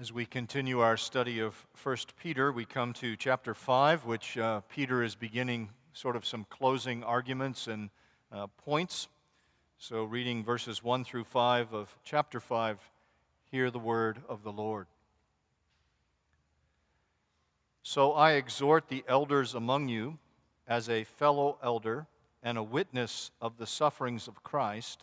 As we continue our study of 1 Peter, we come to chapter 5, which uh, Peter is beginning sort of some closing arguments and uh, points. So, reading verses 1 through 5 of chapter 5, hear the word of the Lord. So, I exhort the elders among you, as a fellow elder and a witness of the sufferings of Christ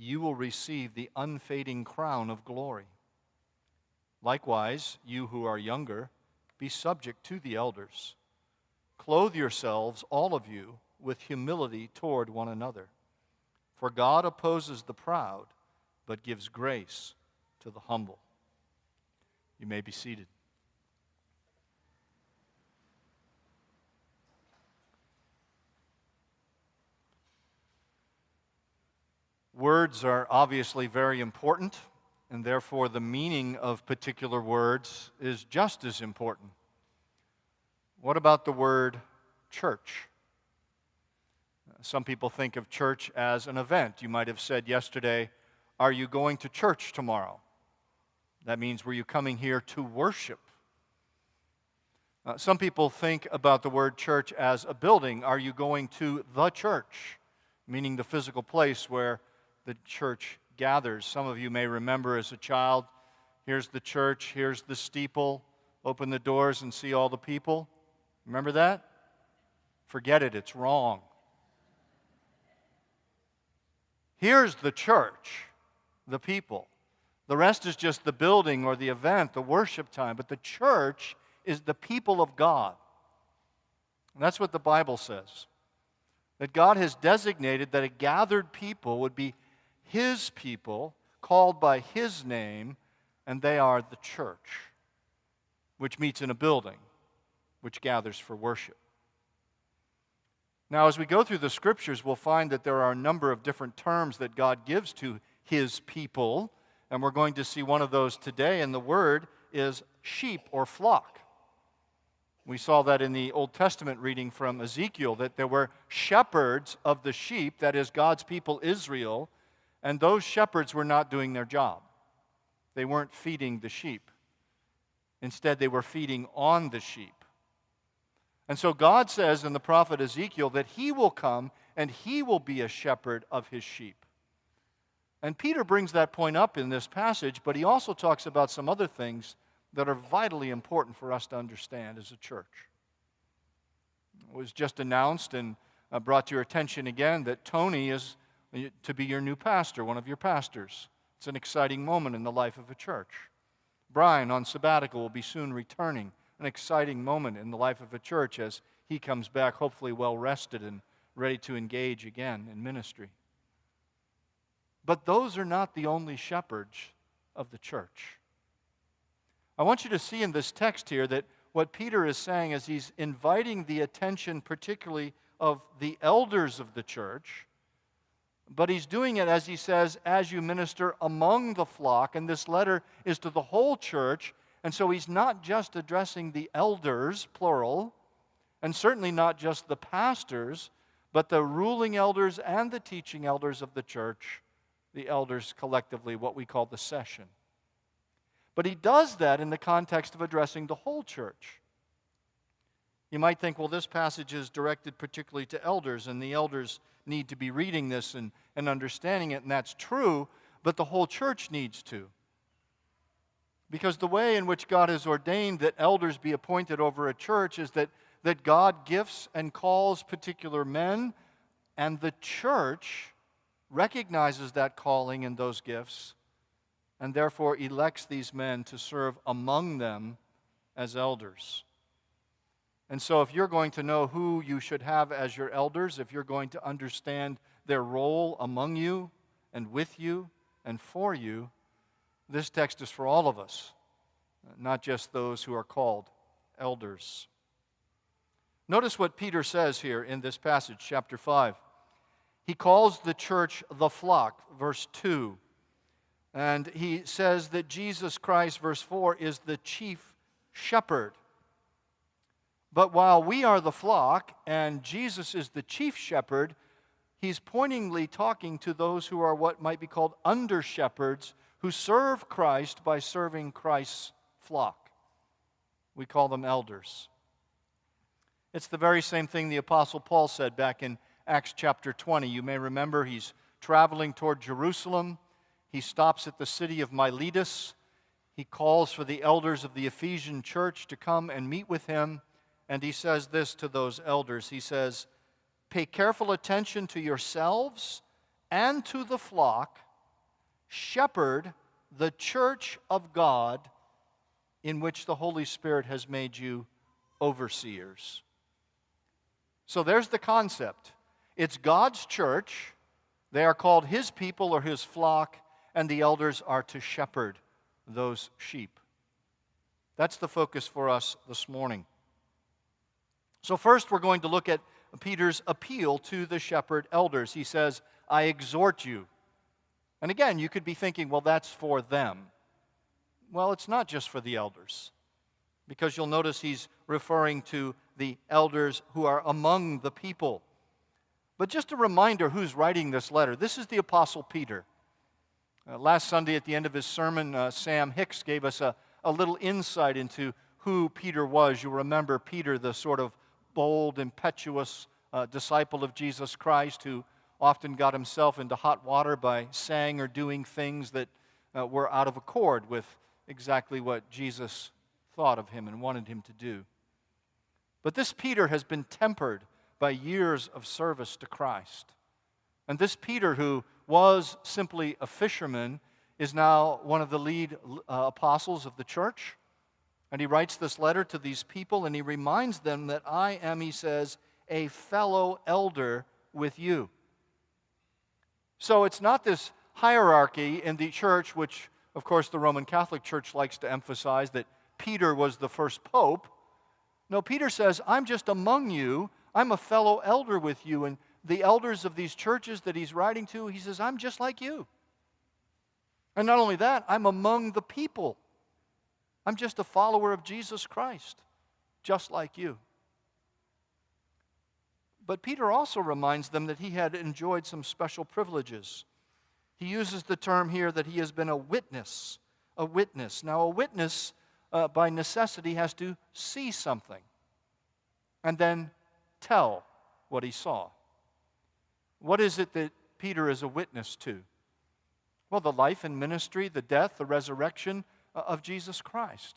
you will receive the unfading crown of glory. Likewise, you who are younger, be subject to the elders. Clothe yourselves, all of you, with humility toward one another. For God opposes the proud, but gives grace to the humble. You may be seated. Words are obviously very important, and therefore the meaning of particular words is just as important. What about the word church? Some people think of church as an event. You might have said yesterday, Are you going to church tomorrow? That means, Were you coming here to worship? Uh, some people think about the word church as a building. Are you going to the church? Meaning the physical place where the church gathers. Some of you may remember as a child here's the church, here's the steeple, open the doors and see all the people. Remember that? Forget it, it's wrong. Here's the church, the people. The rest is just the building or the event, the worship time. But the church is the people of God. And that's what the Bible says. That God has designated that a gathered people would be his people, called by his name, and they are the church, which meets in a building, which gathers for worship. Now, as we go through the scriptures, we'll find that there are a number of different terms that God gives to his people, and we're going to see one of those today, and the word is sheep or flock. We saw that in the Old Testament reading from Ezekiel, that there were shepherds of the sheep, that is, God's people Israel, and those shepherds were not doing their job. They weren't feeding the sheep. Instead, they were feeding on the sheep. And so God says in the prophet Ezekiel that he will come and he will be a shepherd of his sheep. And Peter brings that point up in this passage, but he also talks about some other things that are vitally important for us to understand as a church. It was just announced and uh, brought to your attention again that Tony is to be your new pastor, one of your pastors. It's an exciting moment in the life of a church. Brian, on sabbatical, will be soon returning. An exciting moment in the life of a church as he comes back, hopefully well rested and ready to engage again in ministry. But those are not the only shepherds of the church. I want you to see in this text here that what Peter is saying is he's inviting the attention, particularly of the elders of the church, but he's doing it, as he says, as you minister among the flock. And this letter is to the whole church. And so he's not just addressing the elders, plural, and certainly not just the pastors, but the ruling elders and the teaching elders of the church, the elders collectively, what we call the session. But he does that in the context of addressing the whole church. You might think, well, this passage is directed particularly to elders, and the elders need to be reading this and, and understanding it, and that's true, but the whole church needs to. Because the way in which God has ordained that elders be appointed over a church is that, that God gifts and calls particular men, and the church recognizes that calling and those gifts, and therefore elects these men to serve among them as elders. And so, if you're going to know who you should have as your elders, if you're going to understand their role among you and with you and for you, this text is for all of us. not just those who are called elders. Notice what Peter says here in this passage, chapter 5. He calls the church the flock, verse 2. And he says that Jesus Christ, verse 4, is the chief shepherd. But while we are the flock and Jesus is the chief shepherd, he's pointingly talking to those who are what might be called under shepherds who serve Christ by serving Christ's flock. We call them elders. It's the very same thing the Apostle Paul said back in Acts chapter 20. You may remember he's traveling toward Jerusalem. He stops at the city of Miletus. He calls for the elders of the Ephesian church to come and meet with him. And he says this to those elders He says, Pay careful attention to yourselves and to the flock, shepherd the church of God in which the Holy Spirit has made you overseers. So there's the concept. It's God's church. They are called His people or His flock, and the elders are to shepherd those sheep. That's the focus for us this morning. So, first, we're going to look at Peter's appeal to the shepherd elders. He says, I exhort you. And again, you could be thinking, well, that's for them. Well, it's not just for the elders, because you'll notice he's referring to the elders who are among the people. But just a reminder who's writing this letter. This is the Apostle Peter. Uh, last Sunday at the end of his sermon, uh, Sam Hicks gave us a, a little insight into who Peter was. You remember Peter, the sort of bold, impetuous uh, disciple of Jesus Christ who often got himself into hot water by saying or doing things that uh, were out of accord with exactly what Jesus thought of him and wanted him to do. But this Peter has been tempered by years of service to Christ. And this Peter, who was simply a fisherman, is now one of the lead uh, apostles of the church. And he writes this letter to these people and he reminds them that I am, he says, a fellow elder with you. So it's not this hierarchy in the church, which, of course, the Roman Catholic Church likes to emphasize that Peter was the first pope. No, Peter says, I'm just among you. I'm a fellow elder with you. And the elders of these churches that he's writing to, he says, I'm just like you. And not only that, I'm among the people. I'm just a follower of Jesus Christ, just like you. But Peter also reminds them that he had enjoyed some special privileges. He uses the term here that he has been a witness. A witness. Now, a witness uh, by necessity, has to see something and then tell what he saw. What is it that Peter is a witness to? Well, the life and ministry, the death, the resurrection Uh, of Jesus Christ.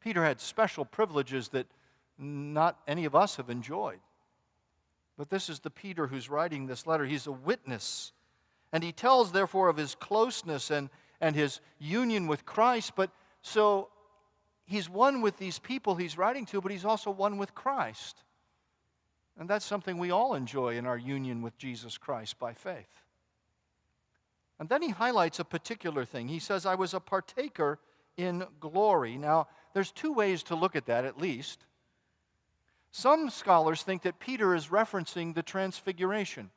Peter had special privileges that not any of us have enjoyed. But this is the Peter who's writing this letter. He's a witness. And he tells, therefore, of his closeness and, and his union with Christ, but so he's one with these people he's writing to, but he's also one with Christ. And that's something we all enjoy in our union with Jesus Christ by faith. And then he highlights a particular thing. He says, I was a partaker in glory. Now, there's two ways to look at that, at least. Some scholars think that Peter is referencing the transfiguration.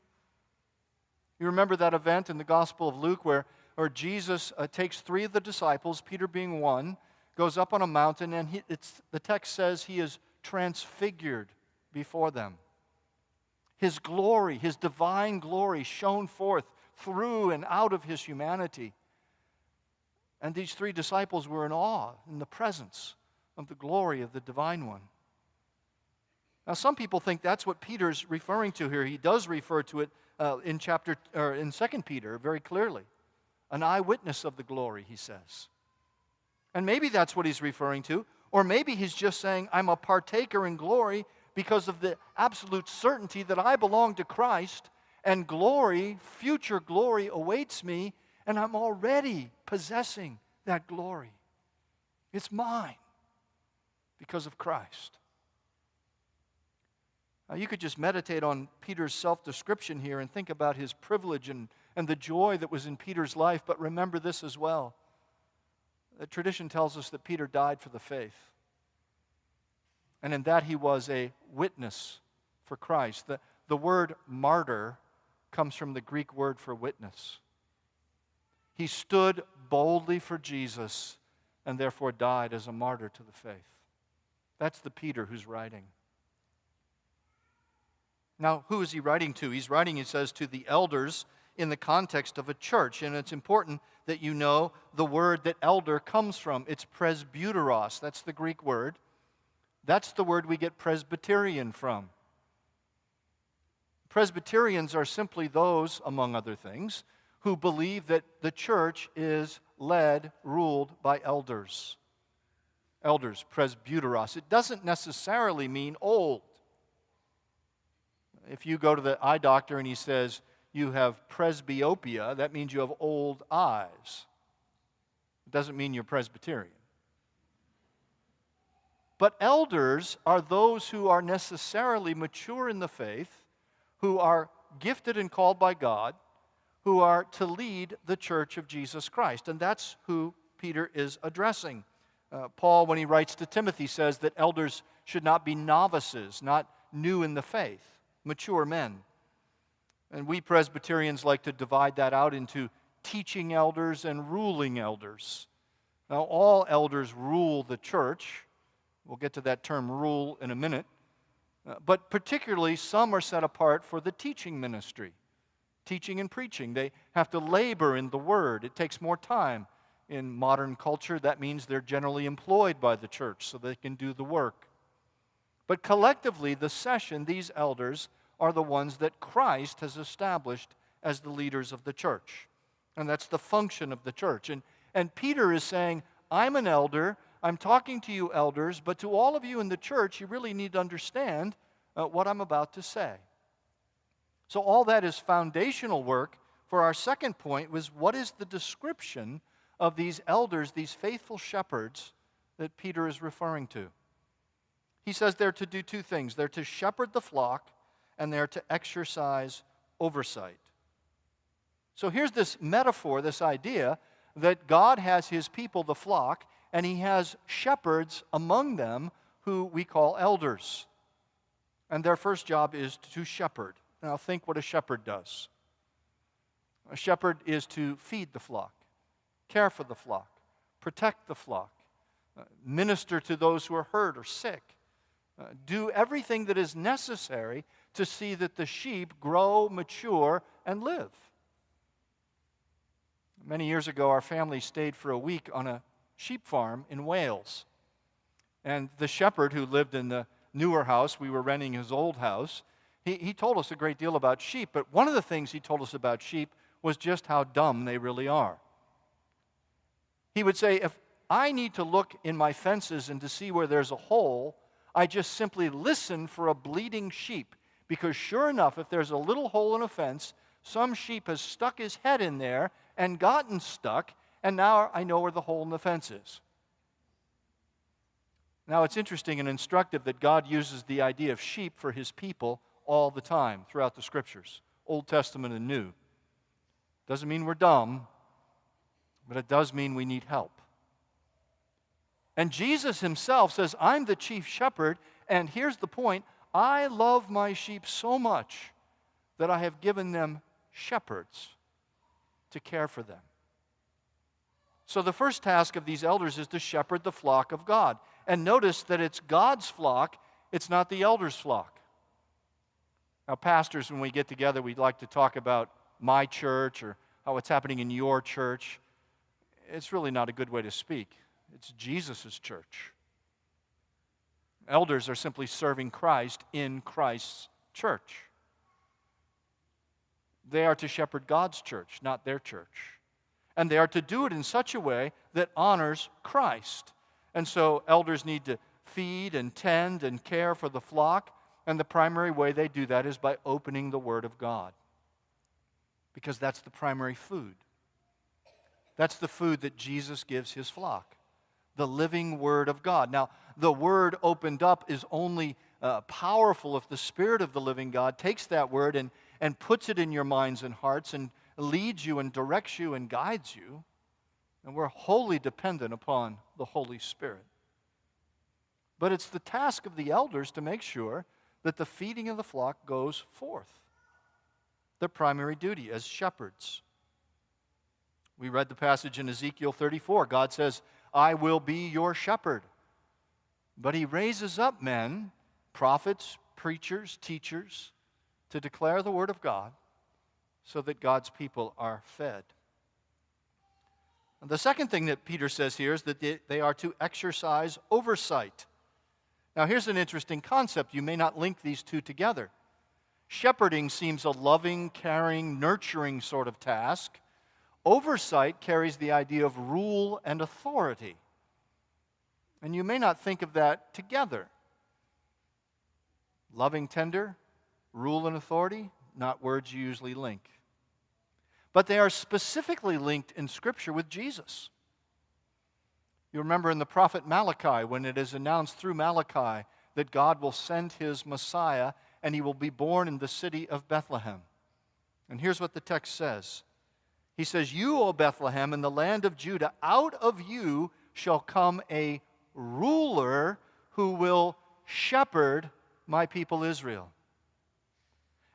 You remember that event in the Gospel of Luke where or Jesus uh, takes three of the disciples, Peter being one, goes up on a mountain, and he, the text says he is transfigured before them. His glory, his divine glory, shone forth through and out of his humanity. And these three disciples were in awe in the presence of the glory of the divine one. Now, some people think that's what Peter's referring to here. He does refer to it uh, in chapter or in Second Peter very clearly an eyewitness of the glory, he says. And maybe that's what he's referring to. Or maybe he's just saying, I'm a partaker in glory because of the absolute certainty that I belong to Christ and glory, future glory, awaits me, and I'm already possessing that glory. It's mine because of Christ. Now, you could just meditate on Peter's self description here and think about his privilege and and the joy that was in Peter's life, but remember this as well The tradition tells us that Peter died for the faith. And in that he was a witness for Christ. The, the word martyr comes from the Greek word for witness. He stood boldly for Jesus and therefore died as a martyr to the faith. That's the Peter who's writing. Now, who is he writing to? He's writing, he says, to the elders in the context of a church. And it's important that you know the word that elder comes from. It's presbyteros. That's the Greek word. That's the word we get Presbyterian from. Presbyterians are simply those, among other things, who believe that the church is led, ruled by elders. Elders, presbyteros. It doesn't necessarily mean old. If you go to the eye doctor and he says, you have presbyopia, that means you have old eyes. It doesn't mean you're Presbyterian. But elders are those who are necessarily mature in the faith, who are gifted and called by God, who are to lead the church of Jesus Christ. And that's who Peter is addressing. Uh, Paul, when he writes to Timothy, says that elders should not be novices, not new in the faith, mature men. And we Presbyterians like to divide that out into teaching elders and ruling elders. Now, all elders rule the church. We'll get to that term rule in a minute. Uh, but particularly, some are set apart for the teaching ministry, teaching and preaching. They have to labor in the word, it takes more time. In modern culture, that means they're generally employed by the church so they can do the work. But collectively, the session, these elders, are the ones that Christ has established as the leaders of the church. And that's the function of the church. And, and Peter is saying, I'm an elder. I'm talking to you, elders, but to all of you in the church, you really need to understand uh, what I'm about to say. So, all that is foundational work for our second point was what is the description of these elders, these faithful shepherds that Peter is referring to? He says they're to do two things they're to shepherd the flock and they're to exercise oversight. So here's this metaphor, this idea that God has his people, the flock, and he has shepherds among them who we call elders. And their first job is to shepherd. Now, think what a shepherd does. A shepherd is to feed the flock, care for the flock, protect the flock, uh, minister to those who are hurt or sick, uh, do everything that is necessary to see that the sheep grow, mature, and live. Many years ago, our family stayed for a week on a sheep farm in Wales. And the shepherd who lived in the newer house, we were renting his old house, he, he told us a great deal about sheep. But one of the things he told us about sheep was just how dumb they really are. He would say, If I need to look in my fences and to see where there's a hole, I just simply listen for a bleeding sheep. Because sure enough, if there's a little hole in a fence, some sheep has stuck his head in there and gotten stuck, and now I know where the hole in the fence is. Now, it's interesting and instructive that God uses the idea of sheep for his people all the time throughout the scriptures, Old Testament and New. Doesn't mean we're dumb, but it does mean we need help. And Jesus himself says, I'm the chief shepherd, and here's the point I love my sheep so much that I have given them shepherds to care for them. So, the first task of these elders is to shepherd the flock of God. And notice that it's God's flock, it's not the elders' flock. Now, pastors, when we get together, we'd like to talk about my church or how it's happening in your church. It's really not a good way to speak. It's Jesus' church. Elders are simply serving Christ in Christ's church. They are to shepherd God's church, not their church. And they are to do it in such a way that honors Christ. And so elders need to feed and tend and care for the flock. And the primary way they do that is by opening the Word of God. Because that's the primary food. That's the food that Jesus gives his flock the living Word of God. Now, the Word opened up is only uh, powerful if the Spirit of the living God takes that Word and, and puts it in your minds and hearts and leads you and directs you and guides you. And we're wholly dependent upon the Holy Spirit. But it's the task of the elders to make sure that the feeding of the flock goes forth. Their primary duty as shepherds. We read the passage in Ezekiel 34. God says, I will be your shepherd. But he raises up men, prophets, preachers, teachers, to declare the word of God so that God's people are fed. And the second thing that Peter says here is that they are to exercise oversight. Now, here's an interesting concept. You may not link these two together. Shepherding seems a loving, caring, nurturing sort of task. Oversight carries the idea of rule and authority. And you may not think of that together. Loving, tender, rule, and authority, not words you usually link. But they are specifically linked in Scripture with Jesus. You remember in the prophet Malachi, when it is announced through Malachi that God will send his Messiah and he will be born in the city of Bethlehem. And here's what the text says He says, You, O Bethlehem, in the land of Judah, out of you shall come a ruler who will shepherd my people Israel.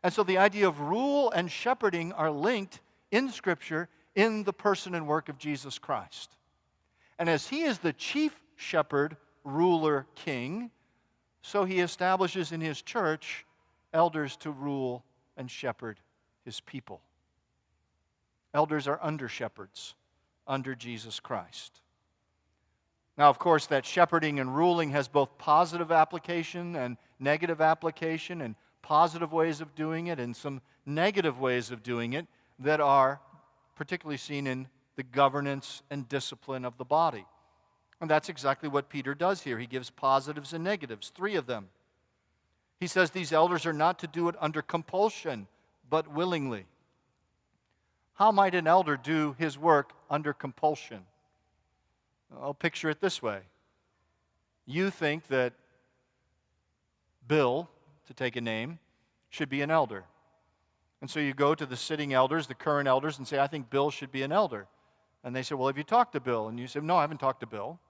And so the idea of rule and shepherding are linked in Scripture in the person and work of Jesus Christ. And as he is the chief shepherd, ruler, king, so he establishes in his church elders to rule and shepherd his people. Elders are under shepherds, under Jesus Christ. Now, of course, that shepherding and ruling has both positive application and negative application, and positive ways of doing it and some negative ways of doing it that are particularly seen in the governance and discipline of the body. And that's exactly what Peter does here. He gives positives and negatives, three of them. He says these elders are not to do it under compulsion, but willingly. How might an elder do his work under compulsion? I'll picture it this way. You think that Bill, to take a name, should be an elder. And so you go to the sitting elders, the current elders, and say, I think Bill should be an elder. And they say, Well, have you talked to Bill? And you say, No, I haven't talked to Bill.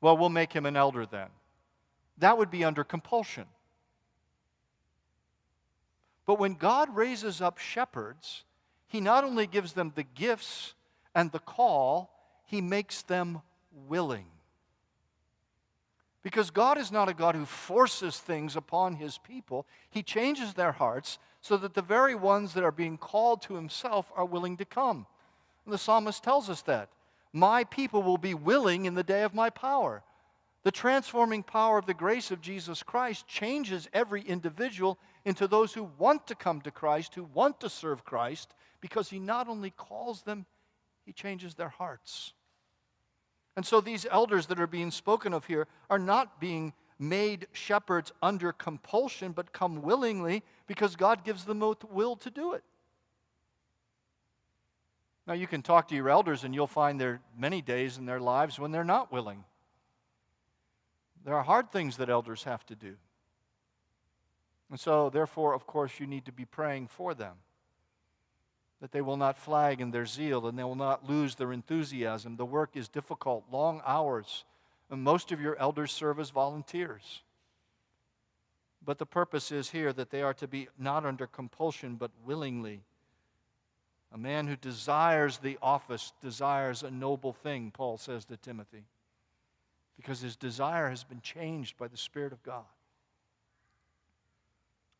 Well, we'll make him an elder then. That would be under compulsion. But when God raises up shepherds, he not only gives them the gifts and the call, he makes them willing. Because God is not a God who forces things upon his people, he changes their hearts so that the very ones that are being called to himself are willing to come. And the psalmist tells us that. My people will be willing in the day of my power. The transforming power of the grace of Jesus Christ changes every individual into those who want to come to Christ, who want to serve Christ, because he not only calls them, he changes their hearts. And so these elders that are being spoken of here are not being made shepherds under compulsion, but come willingly because God gives them the will to do it. Now, you can talk to your elders, and you'll find there are many days in their lives when they're not willing. There are hard things that elders have to do. And so, therefore, of course, you need to be praying for them that they will not flag in their zeal and they will not lose their enthusiasm. The work is difficult, long hours, and most of your elders serve as volunteers. But the purpose is here that they are to be not under compulsion, but willingly. A man who desires the office desires a noble thing, Paul says to Timothy, because his desire has been changed by the Spirit of God.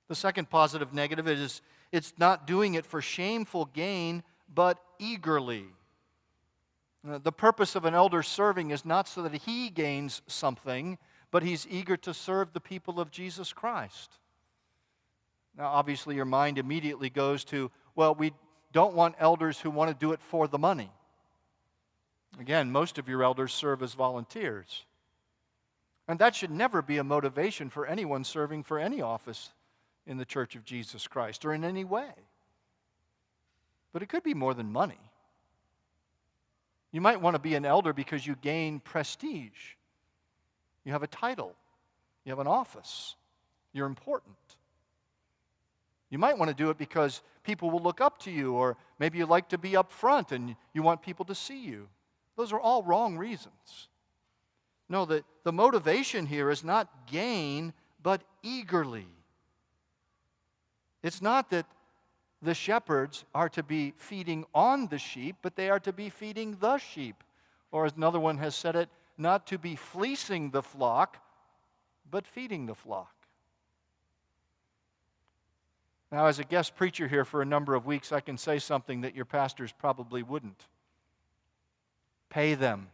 The second positive negative is it's not doing it for shameful gain, but eagerly. Uh, the purpose of an elder serving is not so that he gains something, but he's eager to serve the people of Jesus Christ. Now, obviously, your mind immediately goes to, well, we don't want elders who want to do it for the money. Again, most of your elders serve as volunteers. And that should never be a motivation for anyone serving for any office in the church of Jesus Christ or in any way. But it could be more than money. You might want to be an elder because you gain prestige. You have a title, you have an office, you're important. You might want to do it because people will look up to you, or maybe you like to be up front and you want people to see you. Those are all wrong reasons. No, the, the motivation here is not gain, but eagerly. It's not that the shepherds are to be feeding on the sheep, but they are to be feeding the sheep. Or as another one has said it, not to be fleecing the flock, but feeding the flock. Now, as a guest preacher here for a number of weeks, I can say something that your pastors probably wouldn't. Pay them.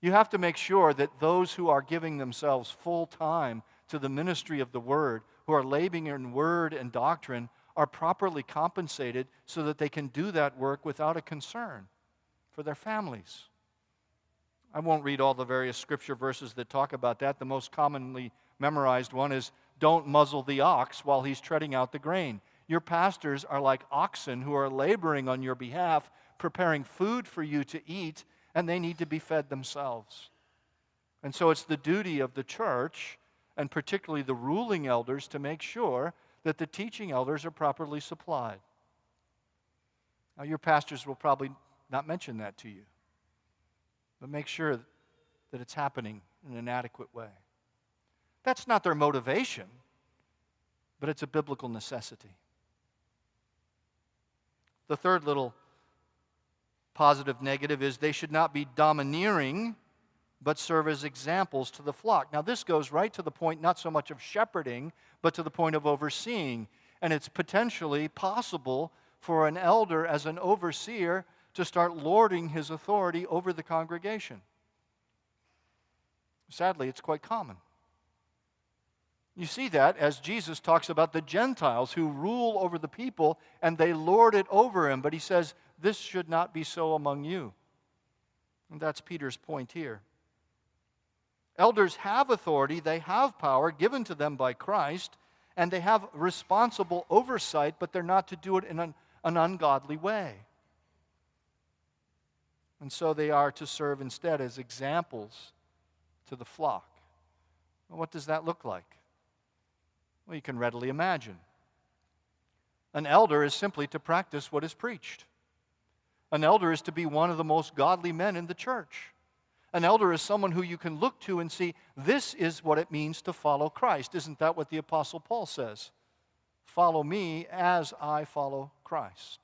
You have to make sure that those who are giving themselves full time to the ministry of the Word, who are laboring in Word and doctrine, are properly compensated so that they can do that work without a concern for their families. I won't read all the various scripture verses that talk about that. The most commonly memorized one is Don't muzzle the ox while he's treading out the grain. Your pastors are like oxen who are laboring on your behalf, preparing food for you to eat, and they need to be fed themselves. And so it's the duty of the church, and particularly the ruling elders, to make sure that the teaching elders are properly supplied. Now, your pastors will probably not mention that to you, but make sure that it's happening in an adequate way. That's not their motivation, but it's a biblical necessity. The third little positive negative is they should not be domineering, but serve as examples to the flock. Now, this goes right to the point not so much of shepherding, but to the point of overseeing. And it's potentially possible for an elder, as an overseer, to start lording his authority over the congregation. Sadly, it's quite common. You see that as Jesus talks about the Gentiles who rule over the people and they lord it over him. But he says, This should not be so among you. And that's Peter's point here. Elders have authority, they have power given to them by Christ, and they have responsible oversight, but they're not to do it in an, an ungodly way. And so they are to serve instead as examples to the flock. Well, what does that look like? Well, you can readily imagine. An elder is simply to practice what is preached. An elder is to be one of the most godly men in the church. An elder is someone who you can look to and see, this is what it means to follow Christ. Isn't that what the Apostle Paul says? Follow me as I follow Christ.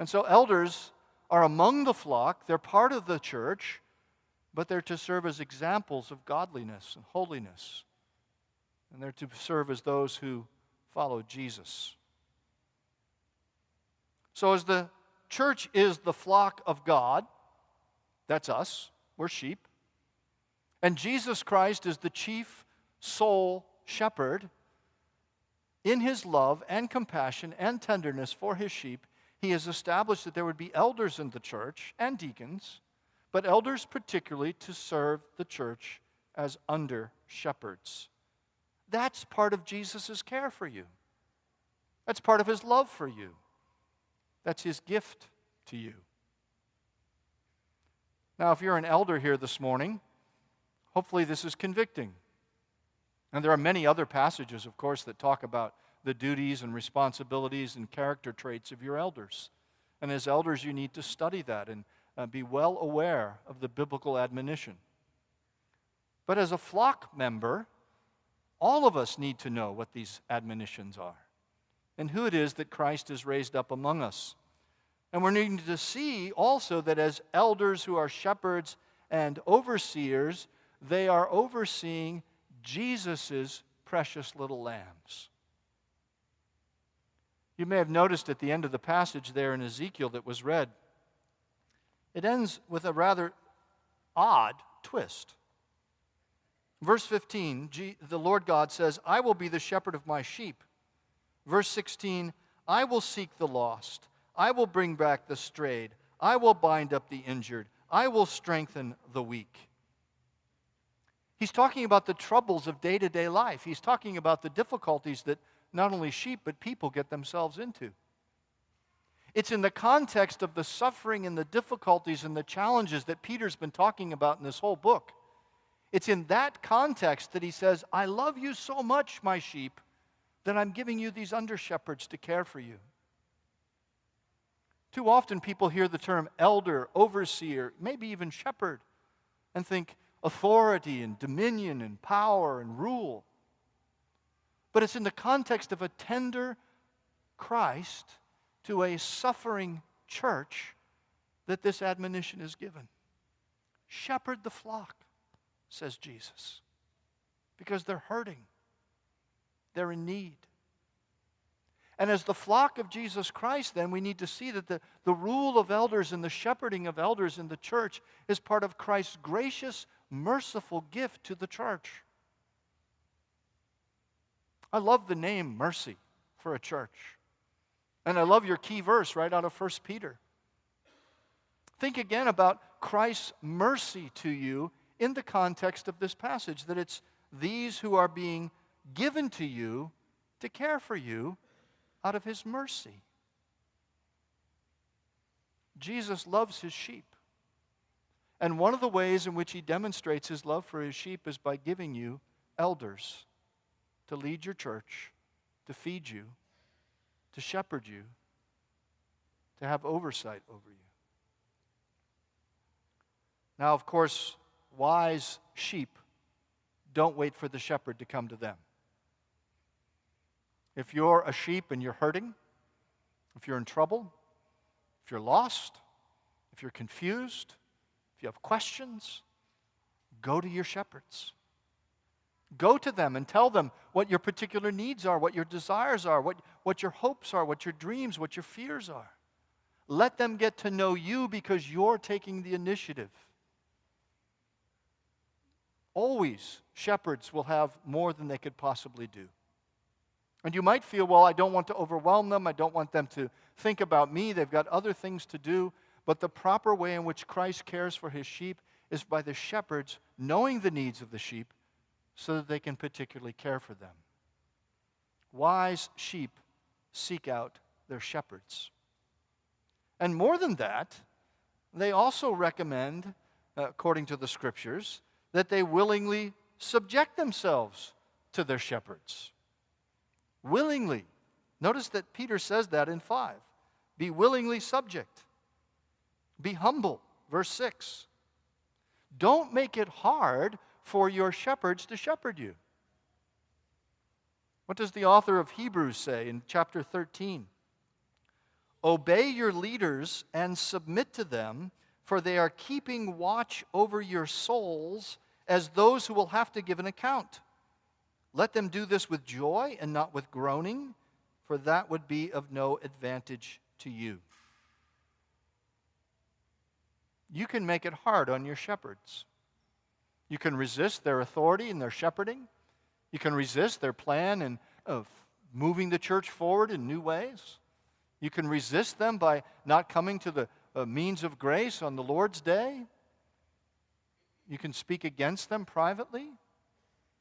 And so, elders are among the flock, they're part of the church, but they're to serve as examples of godliness and holiness and they're to serve as those who follow Jesus. So, as the church is the flock of God, that's us, we're sheep, and Jesus Christ is the chief soul shepherd, in his love and compassion and tenderness for his sheep, he has established that there would be elders in the church and deacons, but elders particularly to serve the church as under shepherds. That's part of Jesus' care for you. That's part of his love for you. That's his gift to you. Now, if you're an elder here this morning, hopefully this is convicting. And there are many other passages, of course, that talk about the duties and responsibilities and character traits of your elders. And as elders, you need to study that and uh, be well aware of the biblical admonition. But as a flock member, all of us need to know what these admonitions are and who it is that Christ has raised up among us. And we're needing to see also that as elders who are shepherds and overseers, they are overseeing Jesus' precious little lambs. You may have noticed at the end of the passage there in Ezekiel that was read, it ends with a rather odd twist. Verse 15, the Lord God says, I will be the shepherd of my sheep. Verse 16, I will seek the lost. I will bring back the strayed. I will bind up the injured. I will strengthen the weak. He's talking about the troubles of day to day life. He's talking about the difficulties that not only sheep, but people get themselves into. It's in the context of the suffering and the difficulties and the challenges that Peter's been talking about in this whole book it's in that context that he says, I love you so much, my sheep, that I'm giving you these under shepherds to care for you. Too often people hear the term elder, overseer, maybe even shepherd, and think authority and dominion and power and rule. But it's in the context of a tender Christ to a suffering church that this admonition is given. Shepherd the flock, says Jesus, because they're hurting, they're in need. And as the flock of Jesus Christ, then, we need to see that the, the rule of elders and the shepherding of elders in the church is part of Christ's gracious, merciful gift to the church. I love the name mercy for a church. And I love your key verse right out of 1 Peter. Think again about Christ's mercy to you in the context of this passage that it's these who are being given to you to care for you out of his mercy. Jesus loves his sheep. And one of the ways in which he demonstrates his love for his sheep is by giving you elders to lead your church, to feed you, to shepherd you, to have oversight over you. Now, of course, wise sheep don't wait for the shepherd to come to them. If you're a sheep and you're hurting, if you're in trouble, if you're lost, if you're confused, if you have questions, go to your shepherds. Go to them and tell them what your particular needs are, what your desires are, what, what your hopes are, what your dreams, what your fears are. Let them get to know you because you're taking the initiative. Always, shepherds will have more than they could possibly do. And you might feel, well, I don't want to overwhelm them. I don't want them to think about me. They've got other things to do. But the proper way in which Christ cares for his sheep is by the shepherds knowing the needs of the sheep so that they can particularly care for them. Wise sheep seek out their shepherds. And more than that, they also recommend, according to the scriptures, that they willingly subject themselves to their shepherds willingly. Notice that Peter says that in 5. Be willingly subject. Be humble. Verse 6. Don't make it hard for your shepherds to shepherd you. What does the author of Hebrews say in chapter 13? Obey your leaders and submit to them, for they are keeping watch over your souls as those who will have to give an account. Let them do this with joy and not with groaning, for that would be of no advantage to you. You can make it hard on your shepherds. You can resist their authority and their shepherding. You can resist their plan and of moving the church forward in new ways. You can resist them by not coming to the uh, means of grace on the Lord's day. You can speak against them privately.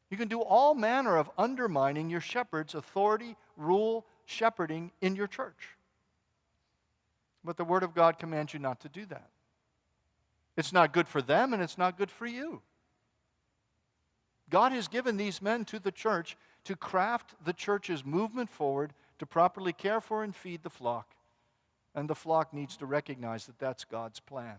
You can do all manner of undermining your shepherd's authority, rule, shepherding in your church. But the Word of God commands you not to do that. It's not good for them and it's not good for you. God has given these men to the church to craft the church's movement forward to properly care for and feed the flock. And the flock needs to recognize that that's God's plan.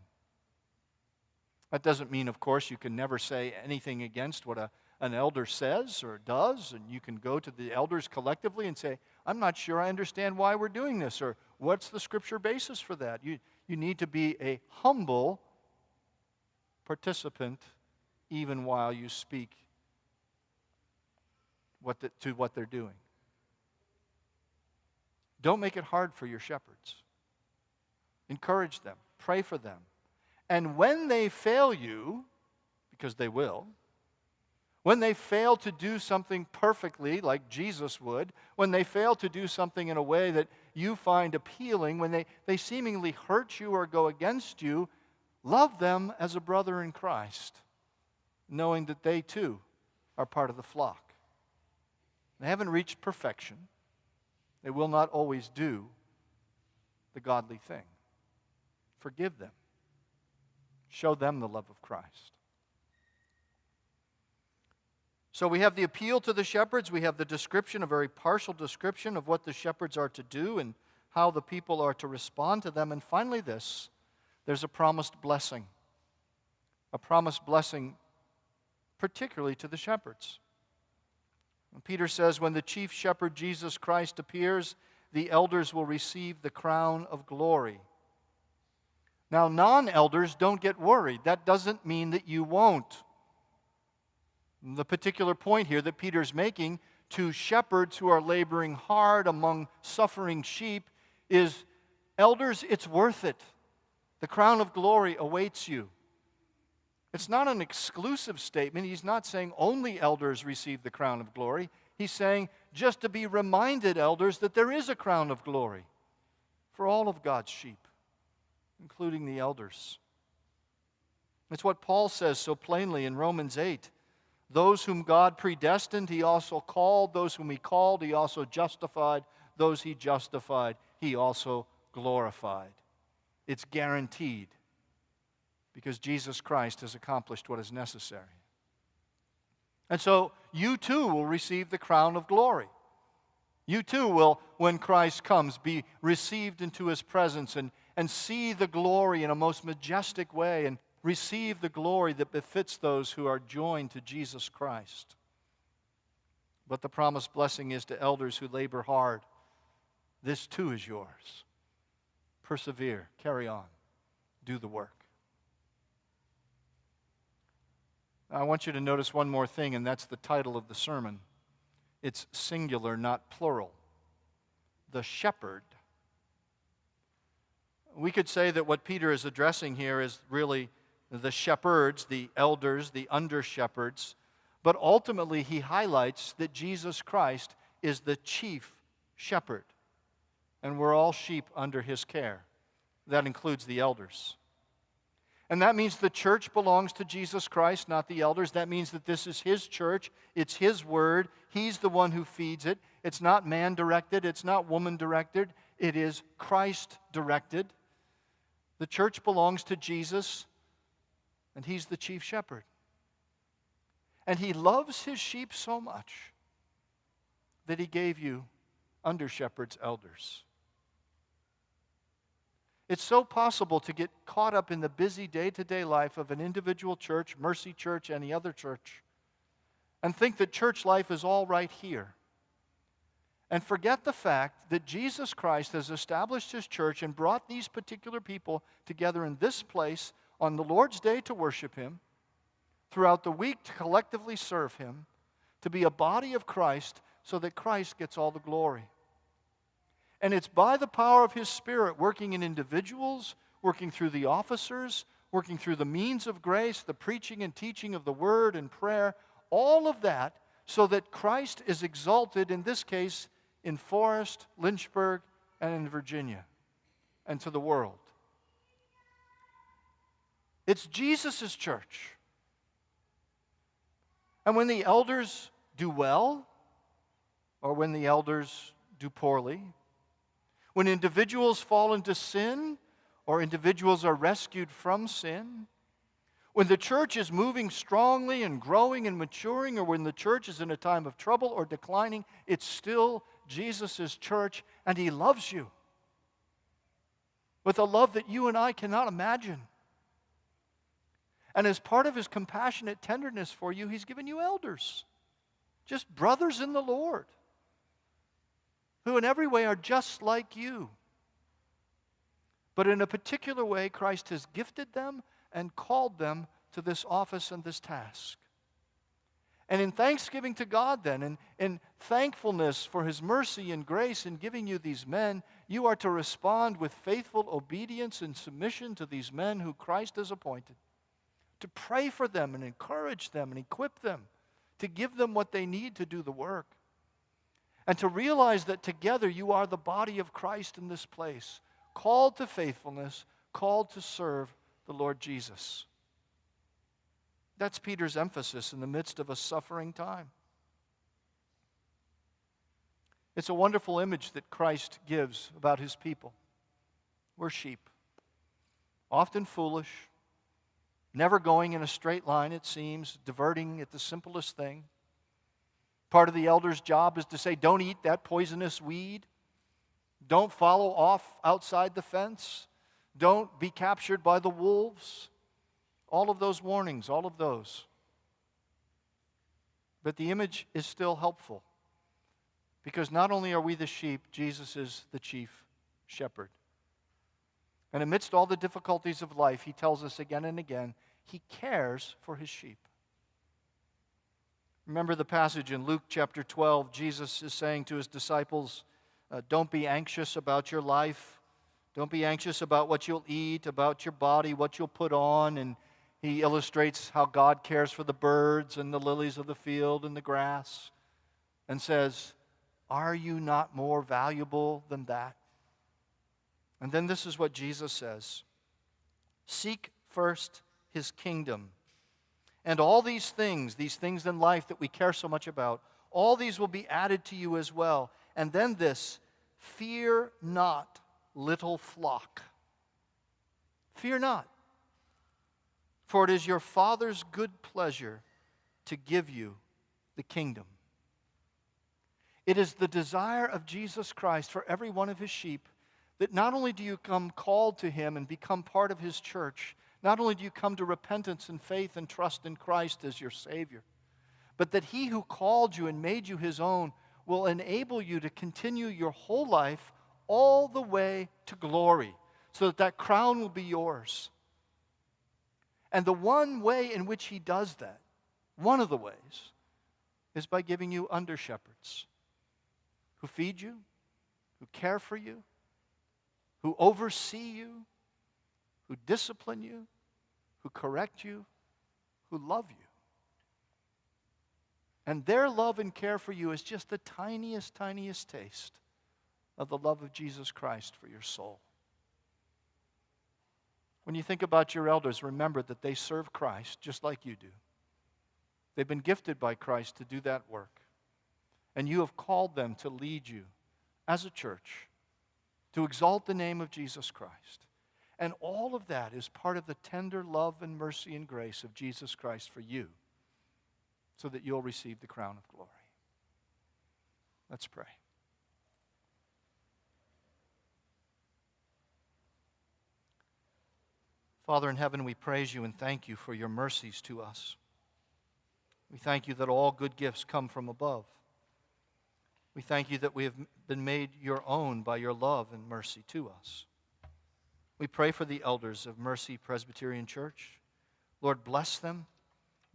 That doesn't mean, of course, you can never say anything against what a an elder says or does, and you can go to the elders collectively and say, I'm not sure I understand why we're doing this, or what's the scripture basis for that? You, you need to be a humble participant even while you speak what the, to what they're doing. Don't make it hard for your shepherds. Encourage them, pray for them. And when they fail you, because they will, when they fail to do something perfectly, like Jesus would, when they fail to do something in a way that you find appealing, when they, they seemingly hurt you or go against you, love them as a brother in Christ, knowing that they too are part of the flock. They haven't reached perfection, they will not always do the godly thing. Forgive them, show them the love of Christ. So we have the appeal to the shepherds. We have the description, a very partial description of what the shepherds are to do and how the people are to respond to them. And finally, this there's a promised blessing. A promised blessing, particularly to the shepherds. And Peter says, When the chief shepherd Jesus Christ appears, the elders will receive the crown of glory. Now, non elders don't get worried. That doesn't mean that you won't. The particular point here that Peter's making to shepherds who are laboring hard among suffering sheep is elders, it's worth it. The crown of glory awaits you. It's not an exclusive statement. He's not saying only elders receive the crown of glory. He's saying just to be reminded, elders, that there is a crown of glory for all of God's sheep, including the elders. It's what Paul says so plainly in Romans 8. Those whom God predestined, he also called. Those whom he called, he also justified. Those he justified, he also glorified. It's guaranteed because Jesus Christ has accomplished what is necessary. And so you too will receive the crown of glory. You too will, when Christ comes, be received into his presence and, and see the glory in a most majestic way and receive the glory that befits those who are joined to Jesus Christ. But the promised blessing is to elders who labor hard. This too is yours. Persevere, carry on, do the work. I want you to notice one more thing, and that's the title of the sermon. It's singular, not plural. The shepherd. We could say that what Peter is addressing here is really the shepherds, the elders, the under shepherds, but ultimately he highlights that Jesus Christ is the chief shepherd and we're all sheep under his care. That includes the elders. And that means the church belongs to Jesus Christ, not the elders. That means that this is his church, it's his word, he's the one who feeds it. It's not man directed, it's not woman directed, it is Christ directed. The church belongs to Jesus, and he's the chief shepherd. And he loves his sheep so much that he gave you under shepherds, elders. It's so possible to get caught up in the busy day to day life of an individual church, Mercy Church, any other church, and think that church life is all right here. And forget the fact that Jesus Christ has established his church and brought these particular people together in this place on the Lord's day to worship him, throughout the week to collectively serve him, to be a body of Christ so that Christ gets all the glory. And it's by the power of His Spirit working in individuals, working through the officers, working through the means of grace, the preaching and teaching of the Word and prayer, all of that, so that Christ is exalted, in this case, in Forest, Lynchburg, and in Virginia, and to the world. It's Jesus' church. And when the elders do well, or when the elders do poorly, when individuals fall into sin or individuals are rescued from sin, when the church is moving strongly and growing and maturing, or when the church is in a time of trouble or declining, it's still Jesus' church and He loves you with a love that you and I cannot imagine. And as part of His compassionate tenderness for you, He's given you elders, just brothers in the Lord who in every way are just like you. But in a particular way, Christ has gifted them and called them to this office and this task. And in thanksgiving to God, then, and in thankfulness for His mercy and grace in giving you these men, you are to respond with faithful obedience and submission to these men who Christ has appointed. To pray for them and encourage them and equip them, to give them what they need to do the work and to realize that together you are the body of Christ in this place, called to faithfulness, called to serve the Lord Jesus. That's Peter's emphasis in the midst of a suffering time. It's a wonderful image that Christ gives about his people. We're sheep, often foolish, never going in a straight line, it seems, diverting at the simplest thing. Part of the elder's job is to say, don't eat that poisonous weed. Don't follow off outside the fence. Don't be captured by the wolves. All of those warnings, all of those. But the image is still helpful because not only are we the sheep, Jesus is the chief shepherd. And amidst all the difficulties of life, he tells us again and again, he cares for his sheep. Remember the passage in Luke chapter 12, Jesus is saying to his disciples, uh, Don't be anxious about your life. Don't be anxious about what you'll eat, about your body, what you'll put on. And he illustrates how God cares for the birds and the lilies of the field and the grass and says, Are you not more valuable than that? And then this is what Jesus says Seek first his kingdom. And all these things, these things in life that we care so much about, all these will be added to you as well. And then this fear not, little flock. Fear not. For it is your Father's good pleasure to give you the kingdom. It is the desire of Jesus Christ for every one of his sheep that not only do you come called to him and become part of his church, not only do you come to repentance and faith and trust in Christ as your Savior, but that he who called you and made you his own will enable you to continue your whole life all the way to glory so that that crown will be yours. And the one way in which he does that, one of the ways, is by giving you under shepherds who feed you, who care for you, who oversee you, who discipline you, who correct you, who love you. And their love and care for you is just the tiniest, tiniest taste of the love of Jesus Christ for your soul. When you think about your elders, remember that they serve Christ just like you do. They've been gifted by Christ to do that work. And you have called them to lead you as a church to exalt the name of Jesus Christ. And all of that is part of the tender love and mercy and grace of Jesus Christ for you so that you'll receive the crown of glory. Let's pray. Father in heaven, we praise you and thank you for your mercies to us. We thank you that all good gifts come from above. We thank you that we have been made your own by your love and mercy to us. We pray for the elders of Mercy Presbyterian Church. Lord, bless them.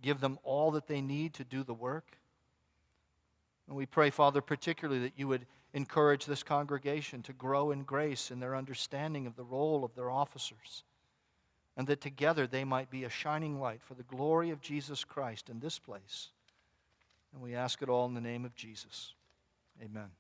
Give them all that they need to do the work. And we pray, Father, particularly that you would encourage this congregation to grow in grace in their understanding of the role of their officers and that together they might be a shining light for the glory of Jesus Christ in this place. And we ask it all in the name of Jesus. Amen.